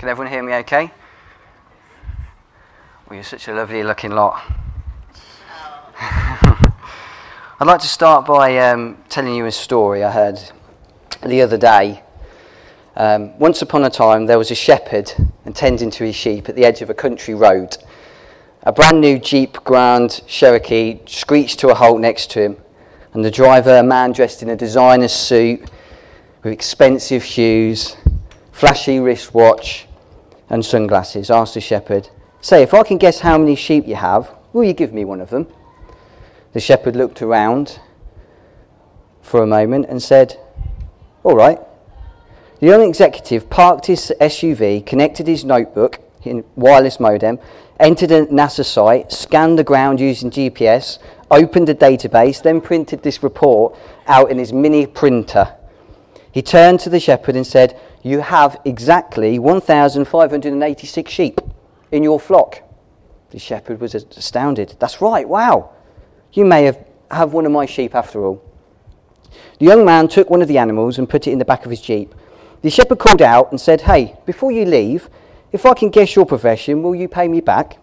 Can everyone hear me okay? Well, you're such a lovely looking lot. I'd like to start by um, telling you a story I heard the other day. Um, once upon a time, there was a shepherd attending to his sheep at the edge of a country road. A brand new Jeep Grand Cherokee screeched to a halt next to him, and the driver, a man dressed in a designer suit with expensive shoes, flashy wristwatch, and sunglasses, asked the shepherd, Say, if I can guess how many sheep you have, will you give me one of them? The shepherd looked around for a moment and said, All right. The young executive parked his SUV, connected his notebook in wireless modem, entered a NASA site, scanned the ground using GPS, opened a database, then printed this report out in his mini printer. He turned to the shepherd and said, You have exactly 1,586 sheep in your flock. The shepherd was astounded. That's right, wow. You may have, have one of my sheep after all. The young man took one of the animals and put it in the back of his jeep. The shepherd called out and said, Hey, before you leave, if I can guess your profession, will you pay me back?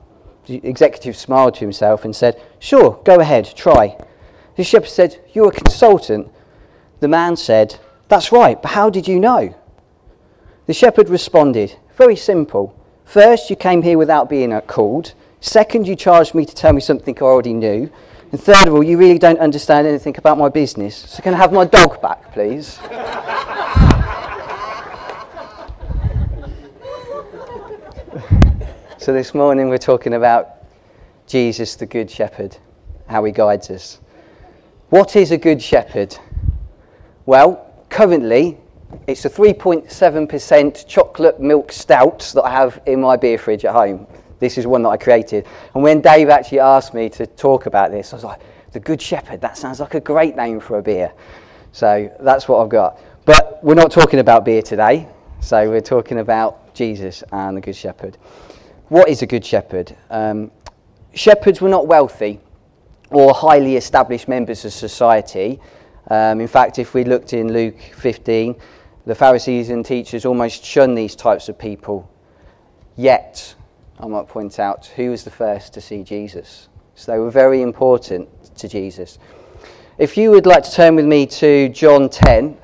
The executive smiled to himself and said, Sure, go ahead, try. The shepherd said, You're a consultant. The man said, That's right, but how did you know? The shepherd responded, Very simple. First, you came here without being uh, called. Second, you charged me to tell me something I already knew. And third of all, you really don't understand anything about my business. So can I have my dog back, please? so this morning we're talking about Jesus, the Good Shepherd, how he guides us. What is a good shepherd? Well, currently it's a 3.7% chocolate milk stout that I have in my beer fridge at home. This is one that I created. And when Dave actually asked me to talk about this, I was like, The Good Shepherd, that sounds like a great name for a beer. So that's what I've got. But we're not talking about beer today. So we're talking about Jesus and the Good Shepherd. What is a Good Shepherd? Um, shepherds were not wealthy or highly established members of society. Um, in fact, if we looked in Luke 15, the Pharisees and teachers almost shunned these types of people. Yet, I might point out, who was the first to see Jesus? So they were very important to Jesus. If you would like to turn with me to John 10,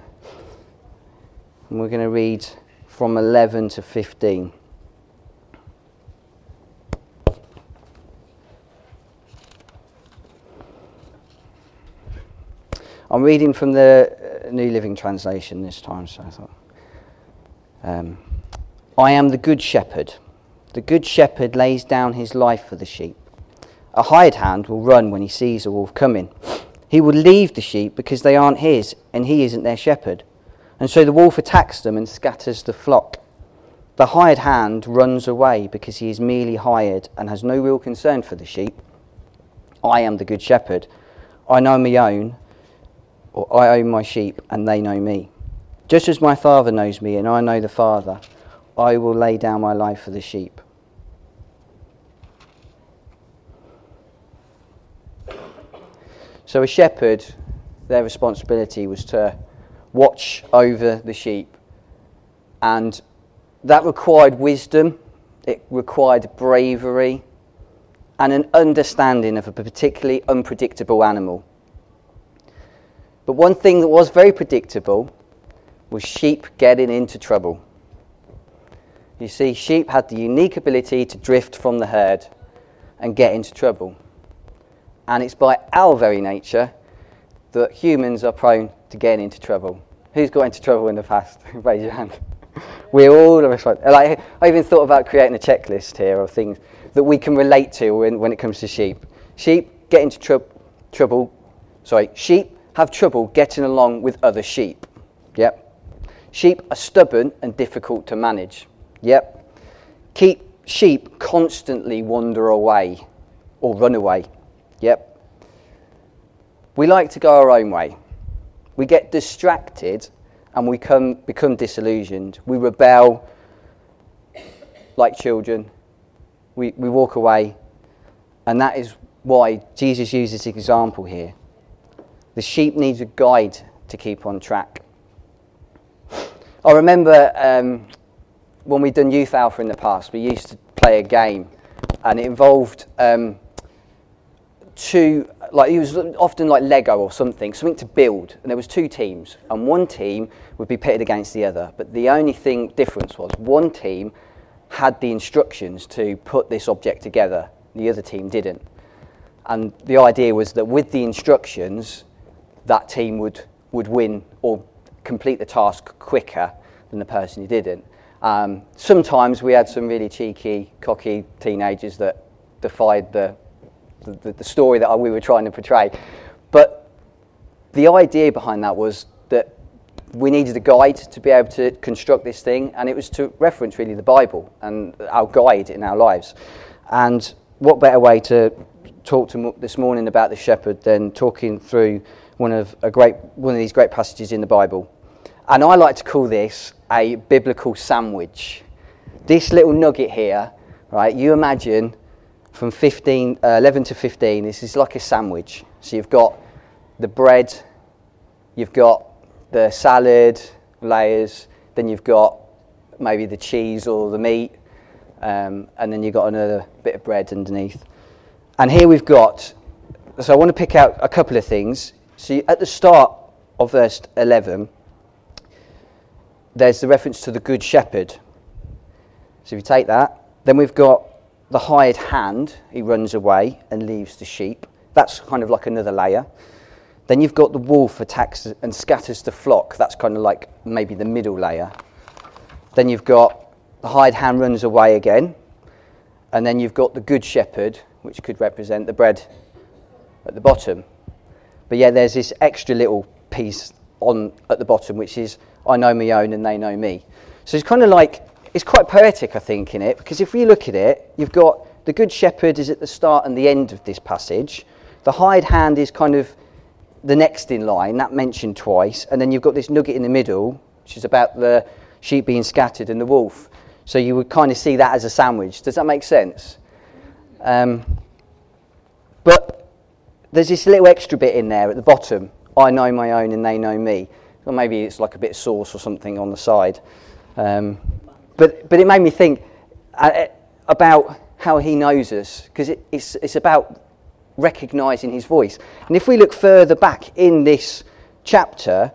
and we're going to read from 11 to 15. I'm reading from the uh, New Living Translation this time, so I thought. Um, I am the Good Shepherd. The Good Shepherd lays down his life for the sheep. A hired hand will run when he sees a wolf coming. He will leave the sheep because they aren't his and he isn't their shepherd. And so the wolf attacks them and scatters the flock. The hired hand runs away because he is merely hired and has no real concern for the sheep. I am the Good Shepherd. I know my own or I own my sheep and they know me. Just as my Father knows me and I know the Father, I will lay down my life for the sheep. So, a shepherd, their responsibility was to watch over the sheep, and that required wisdom, it required bravery, and an understanding of a particularly unpredictable animal. But one thing that was very predictable was sheep getting into trouble. You see, sheep had the unique ability to drift from the herd and get into trouble. And it's by our very nature that humans are prone to getting into trouble. Who's got into trouble in the past? Raise your hand. We're all of us. Like, I even thought about creating a checklist here of things that we can relate to when, when it comes to sheep. Sheep get into tr- trouble. Sorry, sheep have trouble getting along with other sheep. Yep. Sheep are stubborn and difficult to manage. Yep. Keep sheep constantly wander away or run away. Yep. We like to go our own way. We get distracted and we come, become disillusioned. We rebel like children. We, we walk away. And that is why Jesus uses this example here. The sheep needs a guide to keep on track. I remember um, when we'd done Youth Alpha in the past, we used to play a game, and it involved um, two, like it was often like Lego or something, something to build, and there was two teams, and one team would be pitted against the other. But the only thing difference was one team had the instructions to put this object together, the other team didn't. And the idea was that with the instructions, that team would, would win or complete the task quicker than the person who didn't. Um, sometimes we had some really cheeky, cocky teenagers that defied the, the, the story that we were trying to portray. But the idea behind that was that we needed a guide to be able to construct this thing, and it was to reference really the Bible and our guide in our lives. And what better way to talk to this morning about the shepherd than talking through one of a great one of these great passages in the Bible. And I like to call this a biblical sandwich. This little nugget here, right? You imagine from 15, uh, 11 to 15, this is like a sandwich. So you've got the bread, you've got the salad layers, then you've got maybe the cheese or the meat, um, and then you've got another bit of bread underneath. And here we've got, so I want to pick out a couple of things. See, at the start of verse 11, there's the reference to the Good Shepherd. So if you take that, then we've got the hired hand, he runs away and leaves the sheep. That's kind of like another layer. Then you've got the wolf attacks and scatters the flock. That's kind of like maybe the middle layer. Then you've got the hired hand runs away again. And then you've got the good shepherd which could represent the bread at the bottom. But yeah, there's this extra little piece on at the bottom, which is I know my own and they know me. So it's kind of like it's quite poetic, I think, in it, because if you look at it, you've got the good shepherd is at the start and the end of this passage. The hired hand is kind of the next in line, that mentioned twice, and then you've got this nugget in the middle, which is about the sheep being scattered and the wolf. So you would kind of see that as a sandwich. Does that make sense? Um, but there's this little extra bit in there at the bottom. I know my own and they know me. Or maybe it's like a bit of sauce or something on the side. Um, but, but it made me think uh, about how he knows us, because it, it's, it's about recognizing his voice. And if we look further back in this chapter,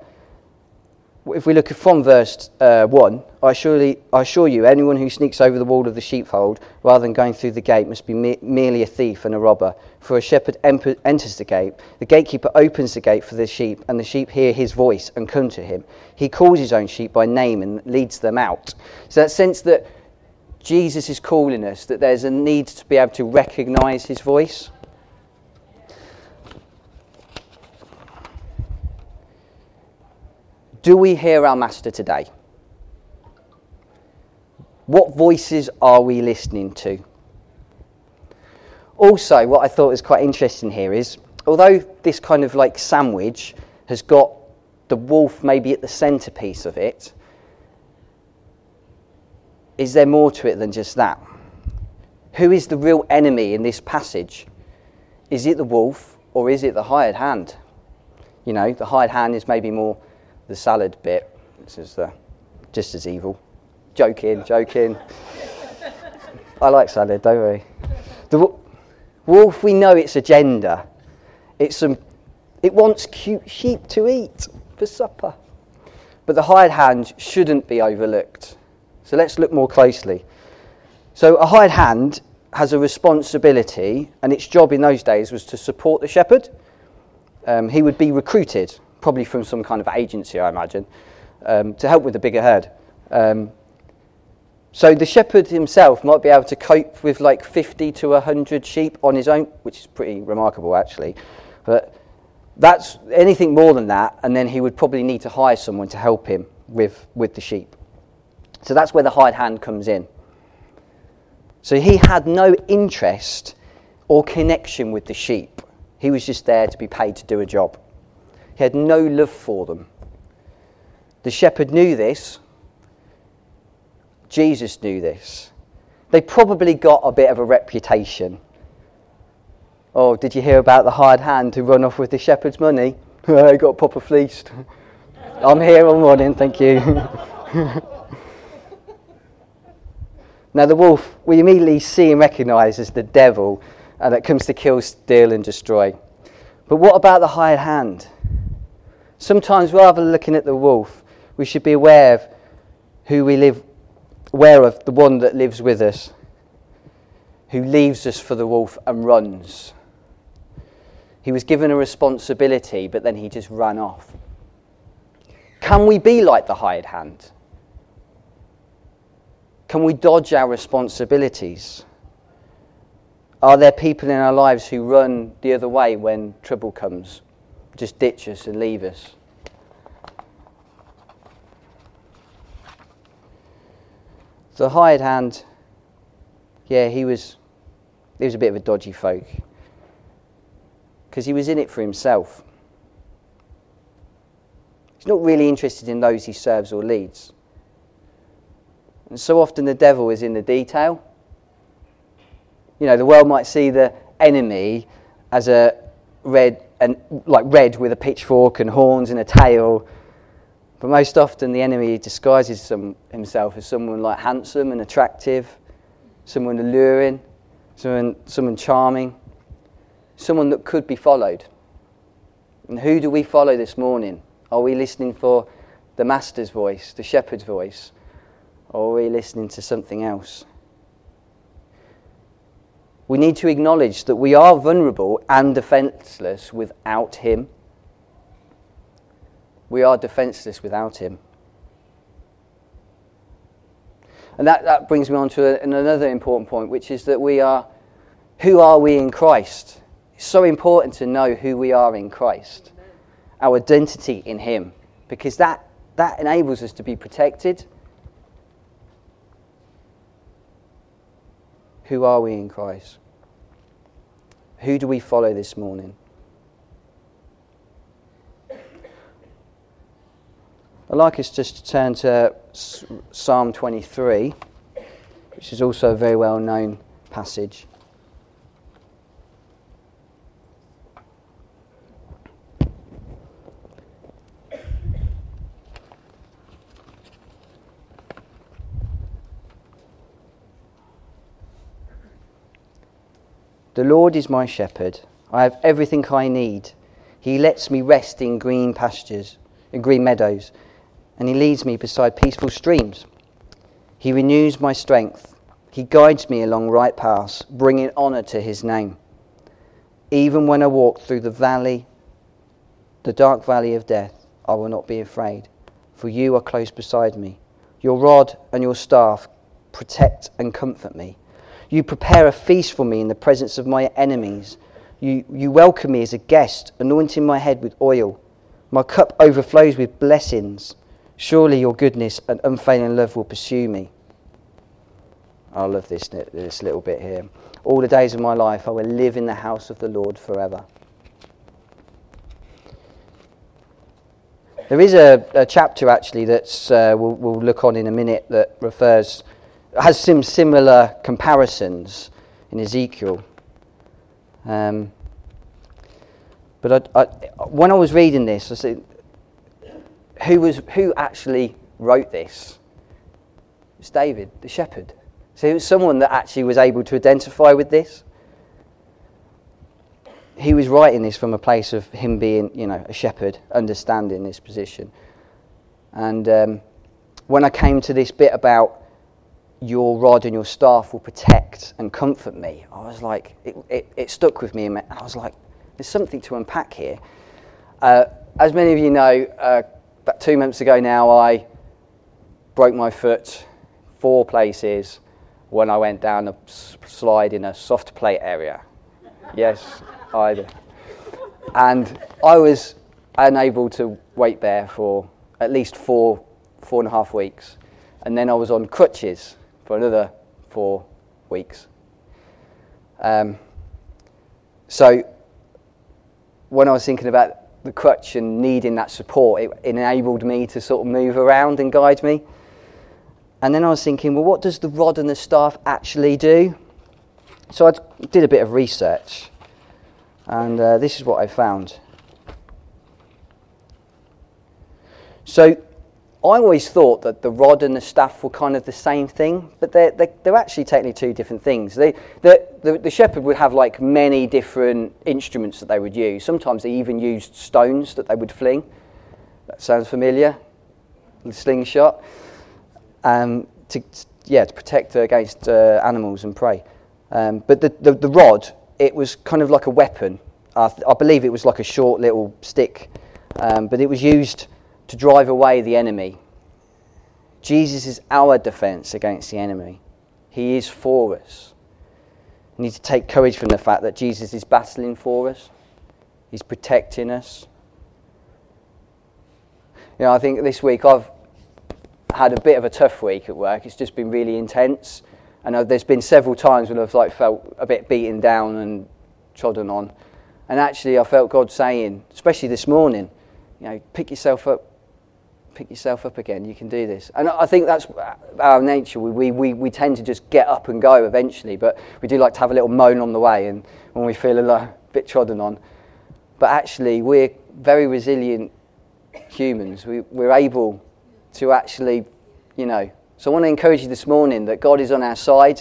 if we look at from verse uh, 1, I, surely, I assure you, anyone who sneaks over the wall of the sheepfold rather than going through the gate must be me- merely a thief and a robber. For a shepherd enters the gate, the gatekeeper opens the gate for the sheep, and the sheep hear his voice and come to him. He calls his own sheep by name and leads them out. So that sense that Jesus is calling us, that there's a need to be able to recognize his voice. Do we hear our Master today? What voices are we listening to? Also, what I thought was quite interesting here is although this kind of like sandwich has got the wolf maybe at the centerpiece of it, is there more to it than just that? Who is the real enemy in this passage? Is it the wolf or is it the hired hand? You know, the hired hand is maybe more the salad bit. This is uh, just as evil. Joking, joking. I like salad, don't we? The wolf, we know its agenda. It's some, it wants cute sheep to eat for supper. But the hired hand shouldn't be overlooked. So let's look more closely. So a hired hand has a responsibility, and its job in those days was to support the shepherd. Um, he would be recruited probably from some kind of agency, I imagine, um, to help with the bigger herd. Um, so the shepherd himself might be able to cope with like 50 to 100 sheep on his own, which is pretty remarkable actually. But that's anything more than that, and then he would probably need to hire someone to help him with, with the sheep. So that's where the hired hand comes in. So he had no interest or connection with the sheep. He was just there to be paid to do a job. He had no love for them. The shepherd knew this. Jesus knew this. They probably got a bit of a reputation. Oh, did you hear about the hired hand who run off with the shepherd's money? I got proper fleeced. I'm here all morning, thank you. Now, the wolf, we immediately see and recognize as the devil uh, that comes to kill, steal, and destroy. But what about the hired hand? Sometimes, rather than looking at the wolf, we should be aware of who we live, aware of the one that lives with us, who leaves us for the wolf and runs. He was given a responsibility, but then he just ran off. Can we be like the hired hand? Can we dodge our responsibilities? Are there people in our lives who run the other way when trouble comes? Just ditch us and leave us? The hired hand, yeah, he was, he was a bit of a dodgy folk because he was in it for himself. He's not really interested in those he serves or leads. And so often the devil is in the detail. You know, the world might see the enemy as a red and like red with a pitchfork and horns and a tail. But most often the enemy disguises some, himself as someone like handsome and attractive, someone alluring, someone, someone charming, someone that could be followed. And who do we follow this morning? Are we listening for the master's voice, the shepherd's voice? Or are we listening to something else? We need to acknowledge that we are vulnerable and defenseless without Him. We are defenseless without Him. And that, that brings me on to another important point, which is that we are who are we in Christ? It's so important to know who we are in Christ, our identity in Him, because that, that enables us to be protected Who are we in Christ? Who do we follow this morning? I'd like us just to turn to Psalm 23, which is also a very well known passage. The Lord is my shepherd. I have everything I need. He lets me rest in green pastures, in green meadows, and he leads me beside peaceful streams. He renews my strength. He guides me along right paths, bringing honour to his name. Even when I walk through the valley, the dark valley of death, I will not be afraid, for you are close beside me. Your rod and your staff protect and comfort me. You prepare a feast for me in the presence of my enemies. You, you welcome me as a guest, anointing my head with oil. My cup overflows with blessings. Surely your goodness and unfailing love will pursue me. I love this, this little bit here. All the days of my life I will live in the house of the Lord forever. There is a, a chapter actually that uh, we'll, we'll look on in a minute that refers has some similar comparisons in Ezekiel. Um, but I, I, when I was reading this, I said, who, was, who actually wrote this? It's David, the shepherd. So it was someone that actually was able to identify with this. He was writing this from a place of him being, you know, a shepherd, understanding this position. And um, when I came to this bit about your rod and your staff will protect and comfort me. I was like, it, it, it stuck with me, and I was like, there's something to unpack here. Uh, as many of you know, uh, about two months ago now, I broke my foot four places when I went down a slide in a soft plate area. yes, did. And I was unable to wait there for at least four, four and a half weeks. And then I was on crutches for another four weeks. Um, so when I was thinking about the crutch and needing that support, it enabled me to sort of move around and guide me. And then I was thinking, well, what does the rod and the staff actually do? So I did a bit of research, and uh, this is what I found. So I always thought that the rod and the staff were kind of the same thing, but they're, they're, they're actually technically two different things. They, the, the, the shepherd would have like many different instruments that they would use. Sometimes they even used stones that they would fling. That sounds familiar? The slingshot. Um, to, yeah, to protect against uh, animals and prey. Um, but the, the, the, rod, it was kind of like a weapon. I, th- I believe it was like a short little stick, um, but it was used to drive away the enemy. Jesus is our defense against the enemy. He is for us. We need to take courage from the fact that Jesus is battling for us, He's protecting us. You know, I think this week I've had a bit of a tough week at work. It's just been really intense. And there's been several times when I've like felt a bit beaten down and trodden on. And actually, I felt God saying, especially this morning, you know, pick yourself up, pick yourself up again. You can do this. And I think that's our nature. We, we, we tend to just get up and go eventually, but we do like to have a little moan on the way and when we feel a little bit trodden on. But actually, we're very resilient humans. We, we're able to actually, you know. So I want to encourage you this morning that God is on our side,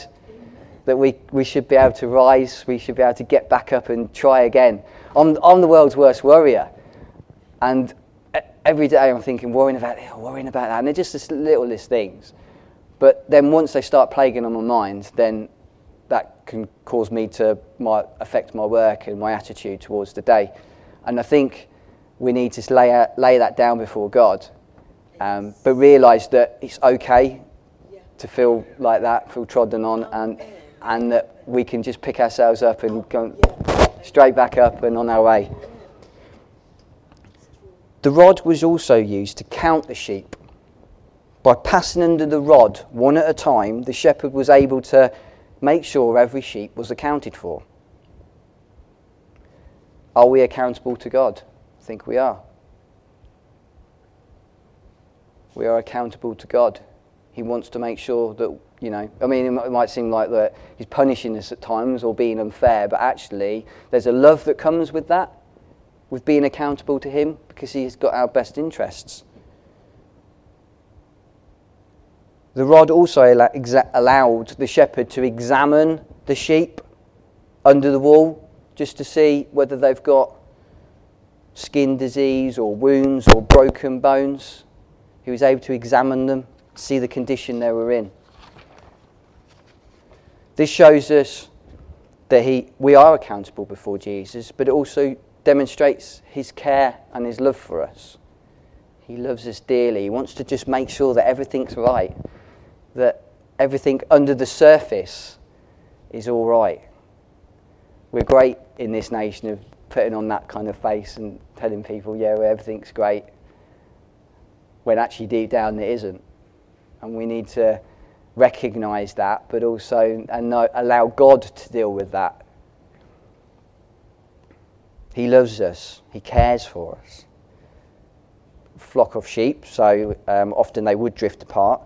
that we, we should be able to rise, we should be able to get back up and try again. I'm, I'm the world's worst worrier. And every day I'm thinking, worrying about this, worrying about that. And they're just the littlest things. But then once they start plaguing on my mind, then that can cause me to my, affect my work and my attitude towards the day. And I think we need to lay, out, lay that down before God, um, but realise that it's okay to feel like that, feel trodden on, and, and that we can just pick ourselves up and go straight back up and on our way. The rod was also used to count the sheep. By passing under the rod one at a time, the shepherd was able to make sure every sheep was accounted for. Are we accountable to God? I think we are. We are accountable to God. He wants to make sure that, you know, I mean, it might seem like that he's punishing us at times or being unfair, but actually, there's a love that comes with that with being accountable to Him because He's got our best interests. The rod also allowed the shepherd to examine the sheep under the wall just to see whether they've got skin disease or wounds or broken bones. He was able to examine them, see the condition they were in. This shows us that he, we are accountable before Jesus, but it also demonstrates his care and his love for us. He loves us dearly. He wants to just make sure that everything's right, that everything under the surface is all right. We're great in this nation of putting on that kind of face and telling people, yeah, everything's great, when actually deep down it isn't. And we need to recognize that, but also and allow God to deal with that he loves us, He cares for us. Flock of sheep, so um, often they would drift apart.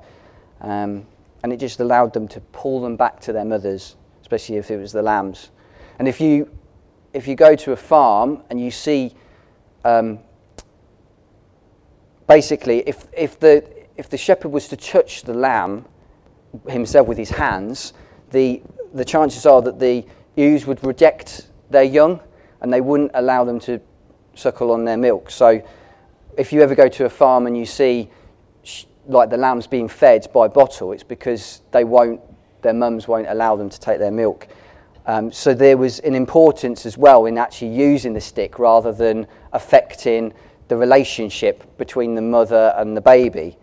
Um, and it just allowed them to pull them back to their mothers, especially if it was the lambs. And if you, if you go to a farm and you see, um, basically, if, if, the, if the shepherd was to touch the lamb himself with his hands, the, the chances are that the ewes would reject their young and they wouldn't allow them to suckle on their milk. So if you ever go to a farm and you see like the lambs being fed by bottle, it's because they won't, their mums won't allow them to take their milk. Um, so there was an importance as well in actually using the stick rather than affecting the relationship between the mother and the baby.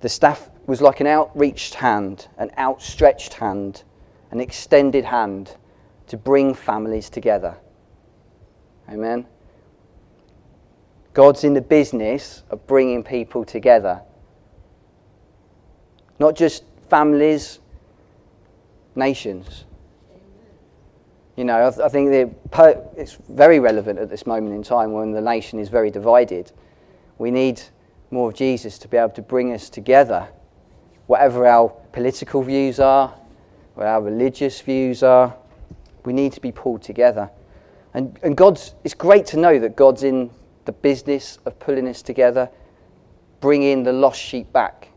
The staff was like an outreached hand, an outstretched hand, an extended hand to bring families together. Amen. God's in the business of bringing people together. Not just families, nations. You know, I, think it's very relevant at this moment in time when the nation is very divided. We need more of Jesus to be able to bring us together, whatever our political views are, what our religious views are, we need to be pulled together. And, and God's, it's great to know that God's in the business of pulling us together, bringing the lost sheep back.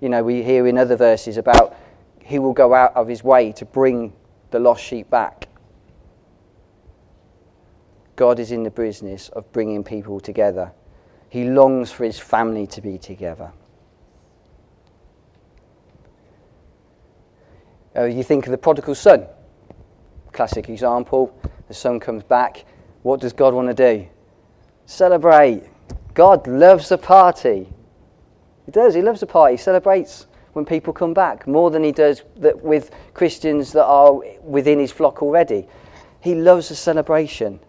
You know, we hear in other verses about he will go out of his way to bring the lost sheep back. God is in the business of bringing people together. He longs for his family to be together. Uh, you think of the prodigal son, classic example. The son comes back. What does God want to do? Celebrate. God loves a party. He does. He loves a party. He celebrates when people come back more than he does that with Christians that are within his flock already. He loves a celebration.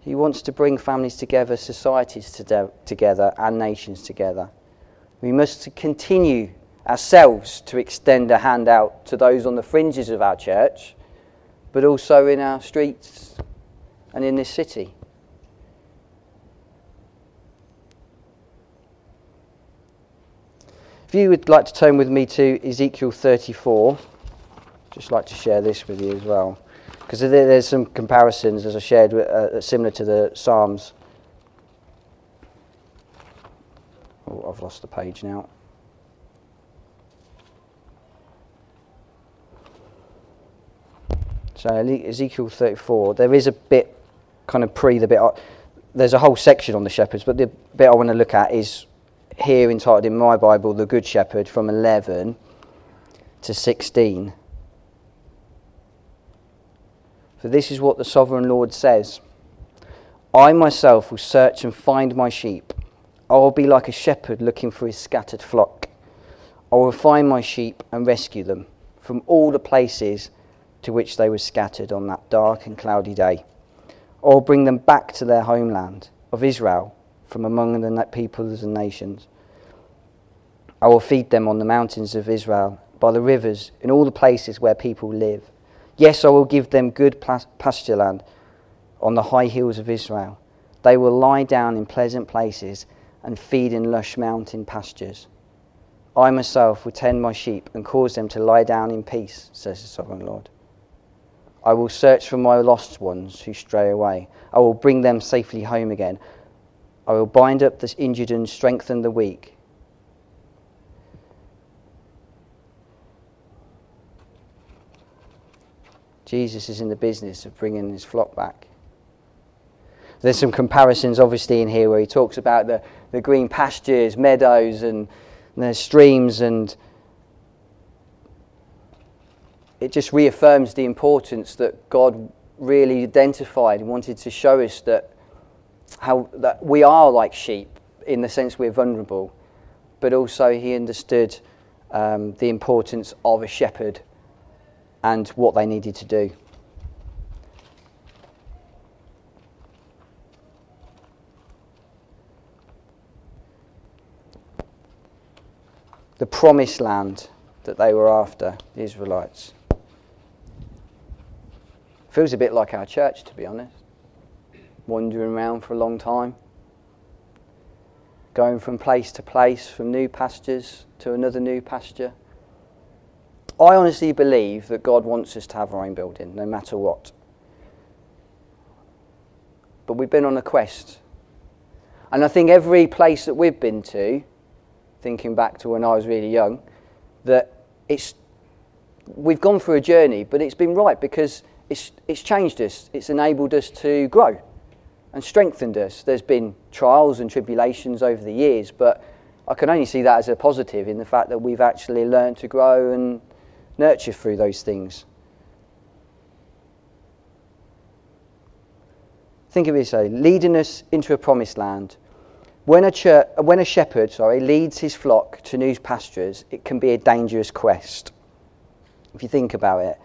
He wants to bring families together, societies together, and nations together. We must continue ourselves to extend a hand out to those on the fringes of our church, but also in our streets and in this city. If you would like to turn with me to Ezekiel 34, just like to share this with you as well because there's some comparisons, as I shared, uh, similar to the Psalms. Oh, I've lost the page now. So Ezekiel 34, there is a bit kind of pre the bit. Uh, there's a whole section on the shepherds, but the bit I want to look at is here entitled in my Bible, The Good Shepherd, from 11 to 16. For this is what the sovereign Lord says I myself will search and find my sheep. I will be like a shepherd looking for his scattered flock. I will find my sheep and rescue them from all the places to which they were scattered on that dark and cloudy day. Will bring them back to their homeland of Israel from among the peoples and nations. I will feed them on the mountains of Israel, by the rivers, in all the places where people live. Yes, I will give them good pasture land on the high hills of Israel. They will lie down in pleasant places and feed in lush mountain pastures. I myself will tend my sheep and cause them to lie down in peace, says the sovereign Lord. I will search for my lost ones who stray away. I will bring them safely home again. I will bind up the injured and strengthen the weak. Jesus is in the business of bringing his flock back. There's some comparisons, obviously, in here where he talks about the, the green pastures, meadows, and, and there's streams, and it just reaffirms the importance that God really identified and wanted to show us that how that we are like sheep in the sense we're vulnerable, but also he understood um, the importance of a shepherd and what they needed to do. The promised land that they were after, the Israelites. Feels a bit like our church, to be honest. Wandering around for a long time, going from place to place, from new pastures to another new pasture I honestly believe that God wants us to have our own building, no matter what. But we've been on a quest. And I think every place that we've been to, thinking back to when I was really young, that it's, we've gone through a journey, but it's been right because it's, it's changed us, it's enabled us to grow and strengthened us. There's been trials and tribulations over the years, but I can only see that as a positive in the fact that we've actually learned to grow and nurture through those things. Think of it way leading us into a promised land. When a, church, when a shepherd sorry, leads his flock to new pastures, it can be a dangerous quest. If you think about it,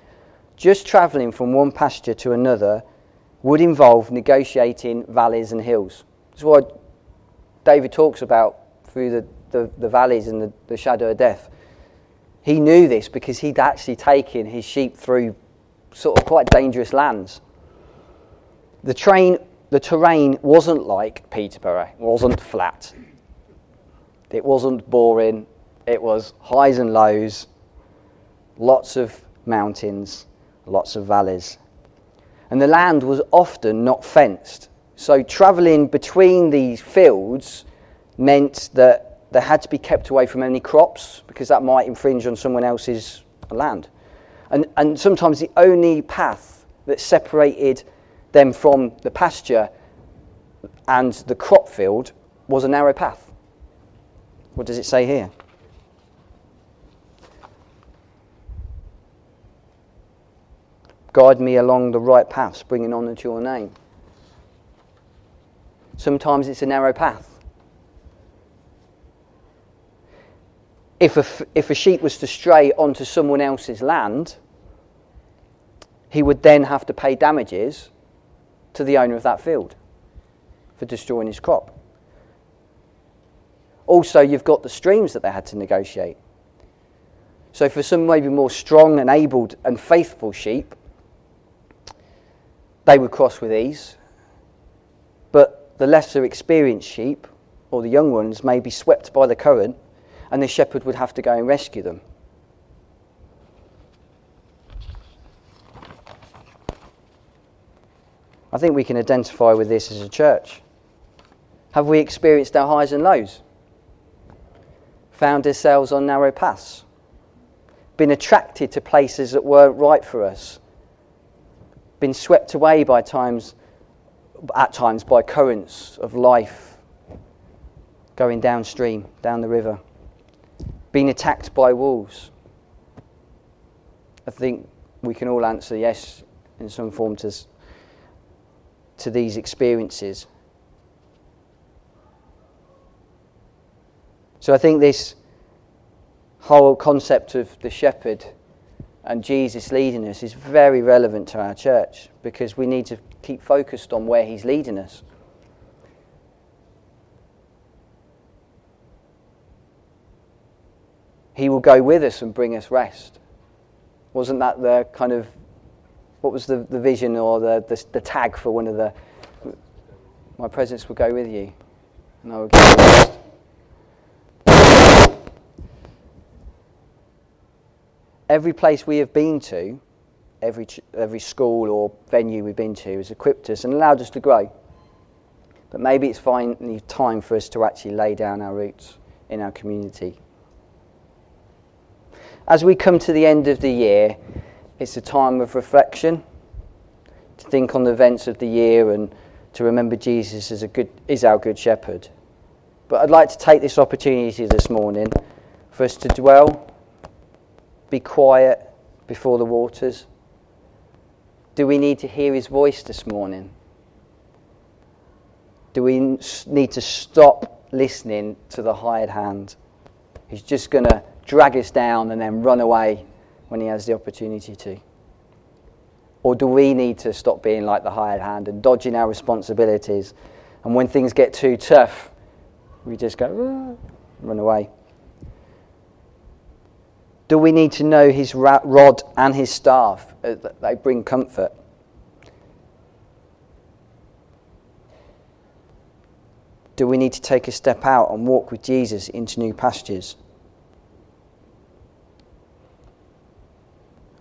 just travelling from one pasture to another would involve negotiating valleys and hills. That's what David talks about through the, the, the valleys and the, the shadow of death. He knew this because he'd actually taken his sheep through sort of quite dangerous lands. The, train, the terrain wasn't like Peterborough, it wasn't flat. It wasn't boring, it was highs and lows, lots of mountains, lots of valleys. And the land was often not fenced. So travelling between these fields meant that they had to be kept away from any crops because that might infringe on someone else's land. And, and sometimes the only path that separated them from the pasture and the crop field was a narrow path. What does it say here? Guide me along the right paths, bringing honour to your name. Sometimes it's a narrow path. If a, if a sheep was to stray onto someone else's land, he would then have to pay damages to the owner of that field for destroying his crop. Also, you've got the streams that they had to negotiate. So, for some maybe more strong and abled and faithful sheep, they would cross with ease. But the lesser experienced sheep, or the young ones, may be swept by the current, and the shepherd would have to go and rescue them. I think we can identify with this as a church. Have we experienced our highs and lows? Found ourselves on narrow paths? Been attracted to places that weren't right for us? Been swept away by times, at times by currents of life going downstream, down the river? Been attacked by wolves? I think we can all answer yes in some form to, to these experiences. So I think this whole concept of the shepherd and Jesus leading us is very relevant to our church because we need to keep focused on where he's leading us. He will go with us and bring us rest. Wasn't that the kind of, what was the, the vision or the, the, the tag for one of the, my presence will go with you and I will give you rest. Every place we have been to, every, ch- every school or venue we've been to, has equipped us and allowed us to grow. But maybe it's finally time for us to actually lay down our roots in our community. As we come to the end of the year, it's a time of reflection, to think on the events of the year and to remember Jesus as a good, is our good shepherd. But I'd like to take this opportunity this morning for us to dwell be quiet before the waters? Do we need to hear his voice this morning? Do we need to stop listening to the hired hand He's just going to drag us down and then run away when he has the opportunity to? Or do we need to stop being like the hired hand and dodging our responsibilities? And when things get too tough, we just go, ah, run away. Do we need to know his rod and his staff? Uh, they bring comfort. Do we need to take a step out and walk with Jesus into new pastures?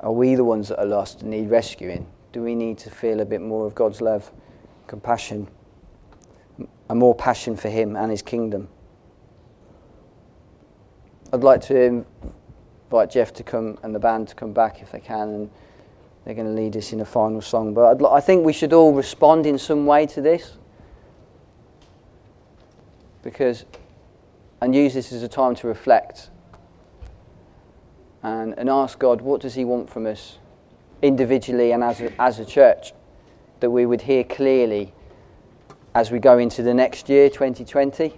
Are we the ones that are lost and need rescuing? Do we need to feel a bit more of God's love, compassion, a more passion for Him and His kingdom? I'd like to invite Jeff to come and the band to come back if they can, and they're going to lead us in a final song. But I think we should all respond in some way to this, because and use this as a time to reflect and, and ask God, what does He want from us individually and as a, as a church, that we would hear clearly as we go into the next year, 2020,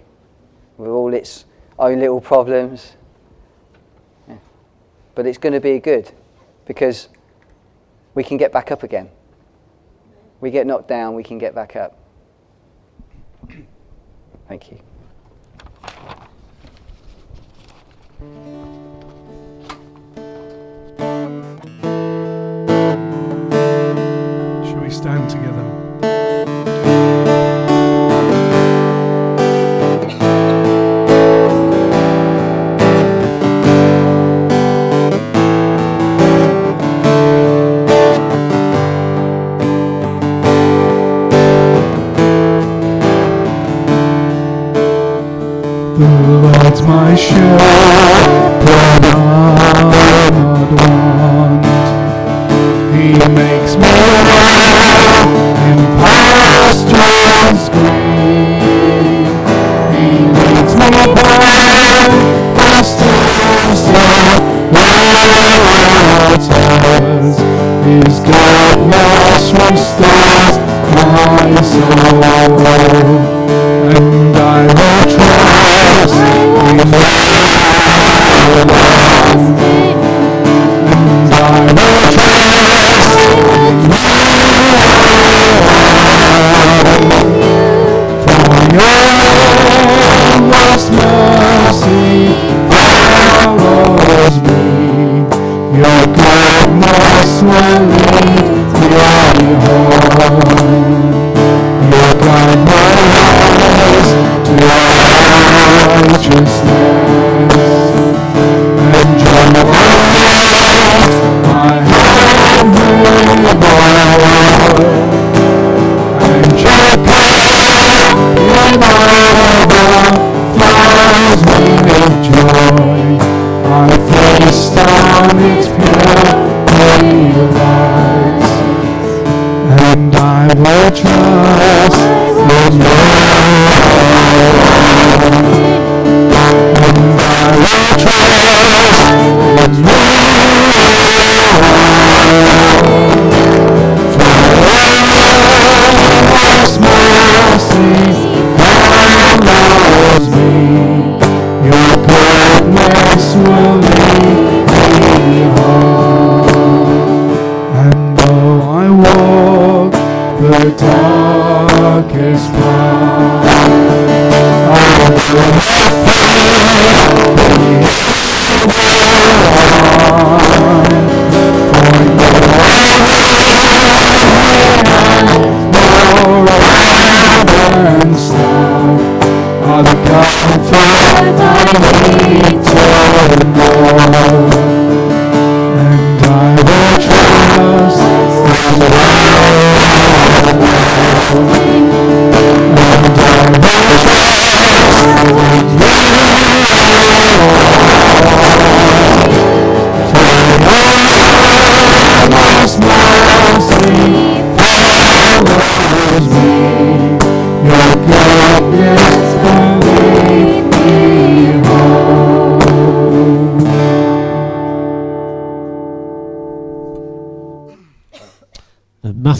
with all its own little problems but it's going to be good because we can get back up again. We get knocked down, we can get back up. Thank you. Shepherd I want. He makes me lie in pastures green. He leads me by streams of waters. His goodness restores my soul,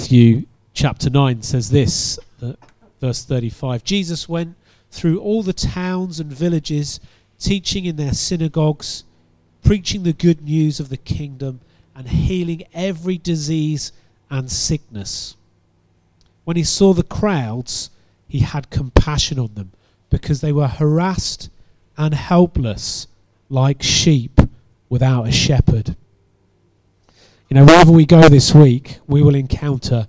Matthew chapter 9 says this, uh, verse 35 Jesus went through all the towns and villages, teaching in their synagogues, preaching the good news of the kingdom, and healing every disease and sickness. When he saw the crowds, he had compassion on them because they were harassed and helpless like sheep without a shepherd. You know, wherever we go this week, we will encounter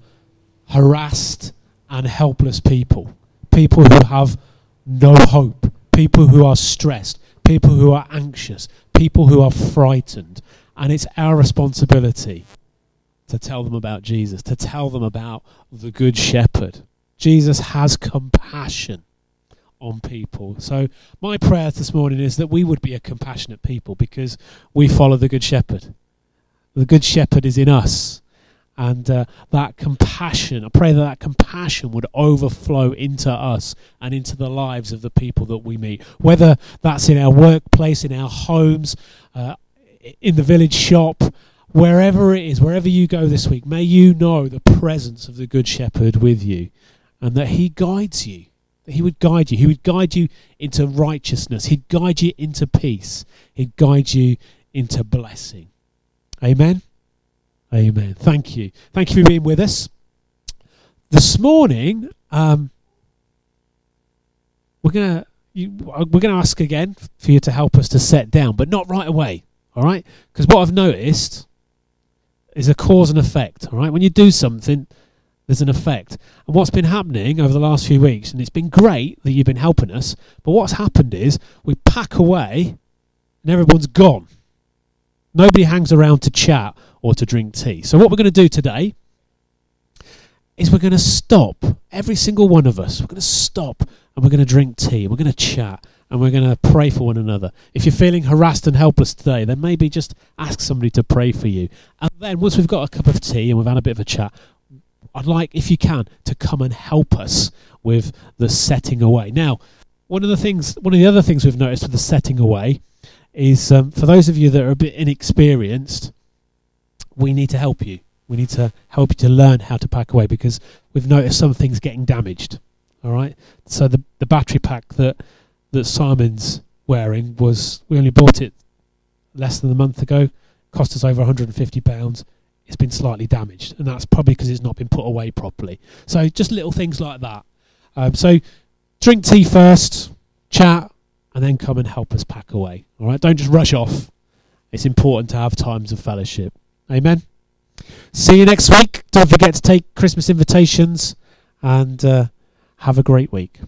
harassed and helpless people. People who have no hope. People who are stressed. People who are anxious. People who are frightened. And it's our responsibility to tell them about Jesus, to tell them about the Good Shepherd. Jesus has compassion on people. So, my prayer this morning is that we would be a compassionate people because we follow the Good Shepherd. The Good Shepherd is in us. And uh, that compassion, I pray that that compassion would overflow into us and into the lives of the people that we meet. Whether that's in our workplace, in our homes, uh, in the village shop, wherever it is, wherever you go this week, may you know the presence of the Good Shepherd with you and that He guides you. That He would guide you. He would guide you into righteousness. He'd guide you into peace. He'd guide you into blessing. Amen. Amen. Thank you. Thank you for being with us. This morning, um, we're gonna you, we're gonna ask again for you to help us to set down, but not right away. All right? Because what I've noticed is a cause and effect. All right? When you do something, there's an effect. And what's been happening over the last few weeks, and it's been great that you've been helping us, but what's happened is we pack away and everyone's gone. Nobody hangs around to chat or to drink tea. So, what we're going to do today is we're going to stop, every single one of us, we're going to stop and we're going to drink tea, we're going to chat, and we're going to pray for one another. If you're feeling harassed and helpless today, then maybe just ask somebody to pray for you. And then once we've got a cup of tea and we've had a bit of a chat, I'd like, if you can, to come and help us with the setting away. Now, one of the things, one of the other things we've noticed with the setting away is um, for those of you that are a bit inexperienced, we need to help you. We need to help you to learn how to pack away because we've noticed some things getting damaged. All right. So the the battery pack that that Simon's wearing was we only bought it less than a month ago. Cost us over 150 pounds. It's been slightly damaged, and that's probably because it's not been put away properly. So just little things like that. Um, so drink tea first, chat, and then come and help us pack away. All right. Don't just rush off. It's important to have times of fellowship. Amen. See you next week. Don't forget to take Christmas invitations and uh, have a great week.